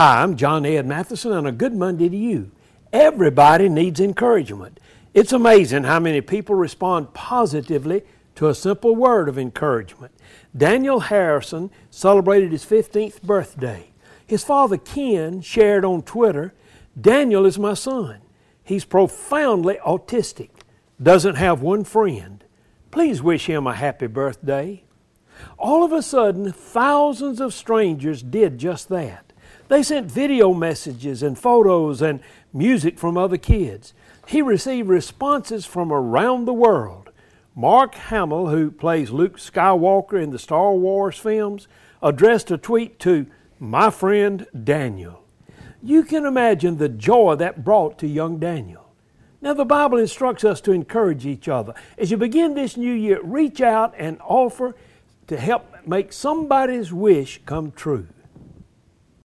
Hi, I'm John Ed Mathison, and a good Monday to you. Everybody needs encouragement. It's amazing how many people respond positively to a simple word of encouragement. Daniel Harrison celebrated his 15th birthday. His father Ken shared on Twitter Daniel is my son. He's profoundly autistic, doesn't have one friend. Please wish him a happy birthday. All of a sudden, thousands of strangers did just that. They sent video messages and photos and music from other kids. He received responses from around the world. Mark Hamill, who plays Luke Skywalker in the Star Wars films, addressed a tweet to my friend Daniel. You can imagine the joy that brought to young Daniel. Now, the Bible instructs us to encourage each other. As you begin this new year, reach out and offer to help make somebody's wish come true.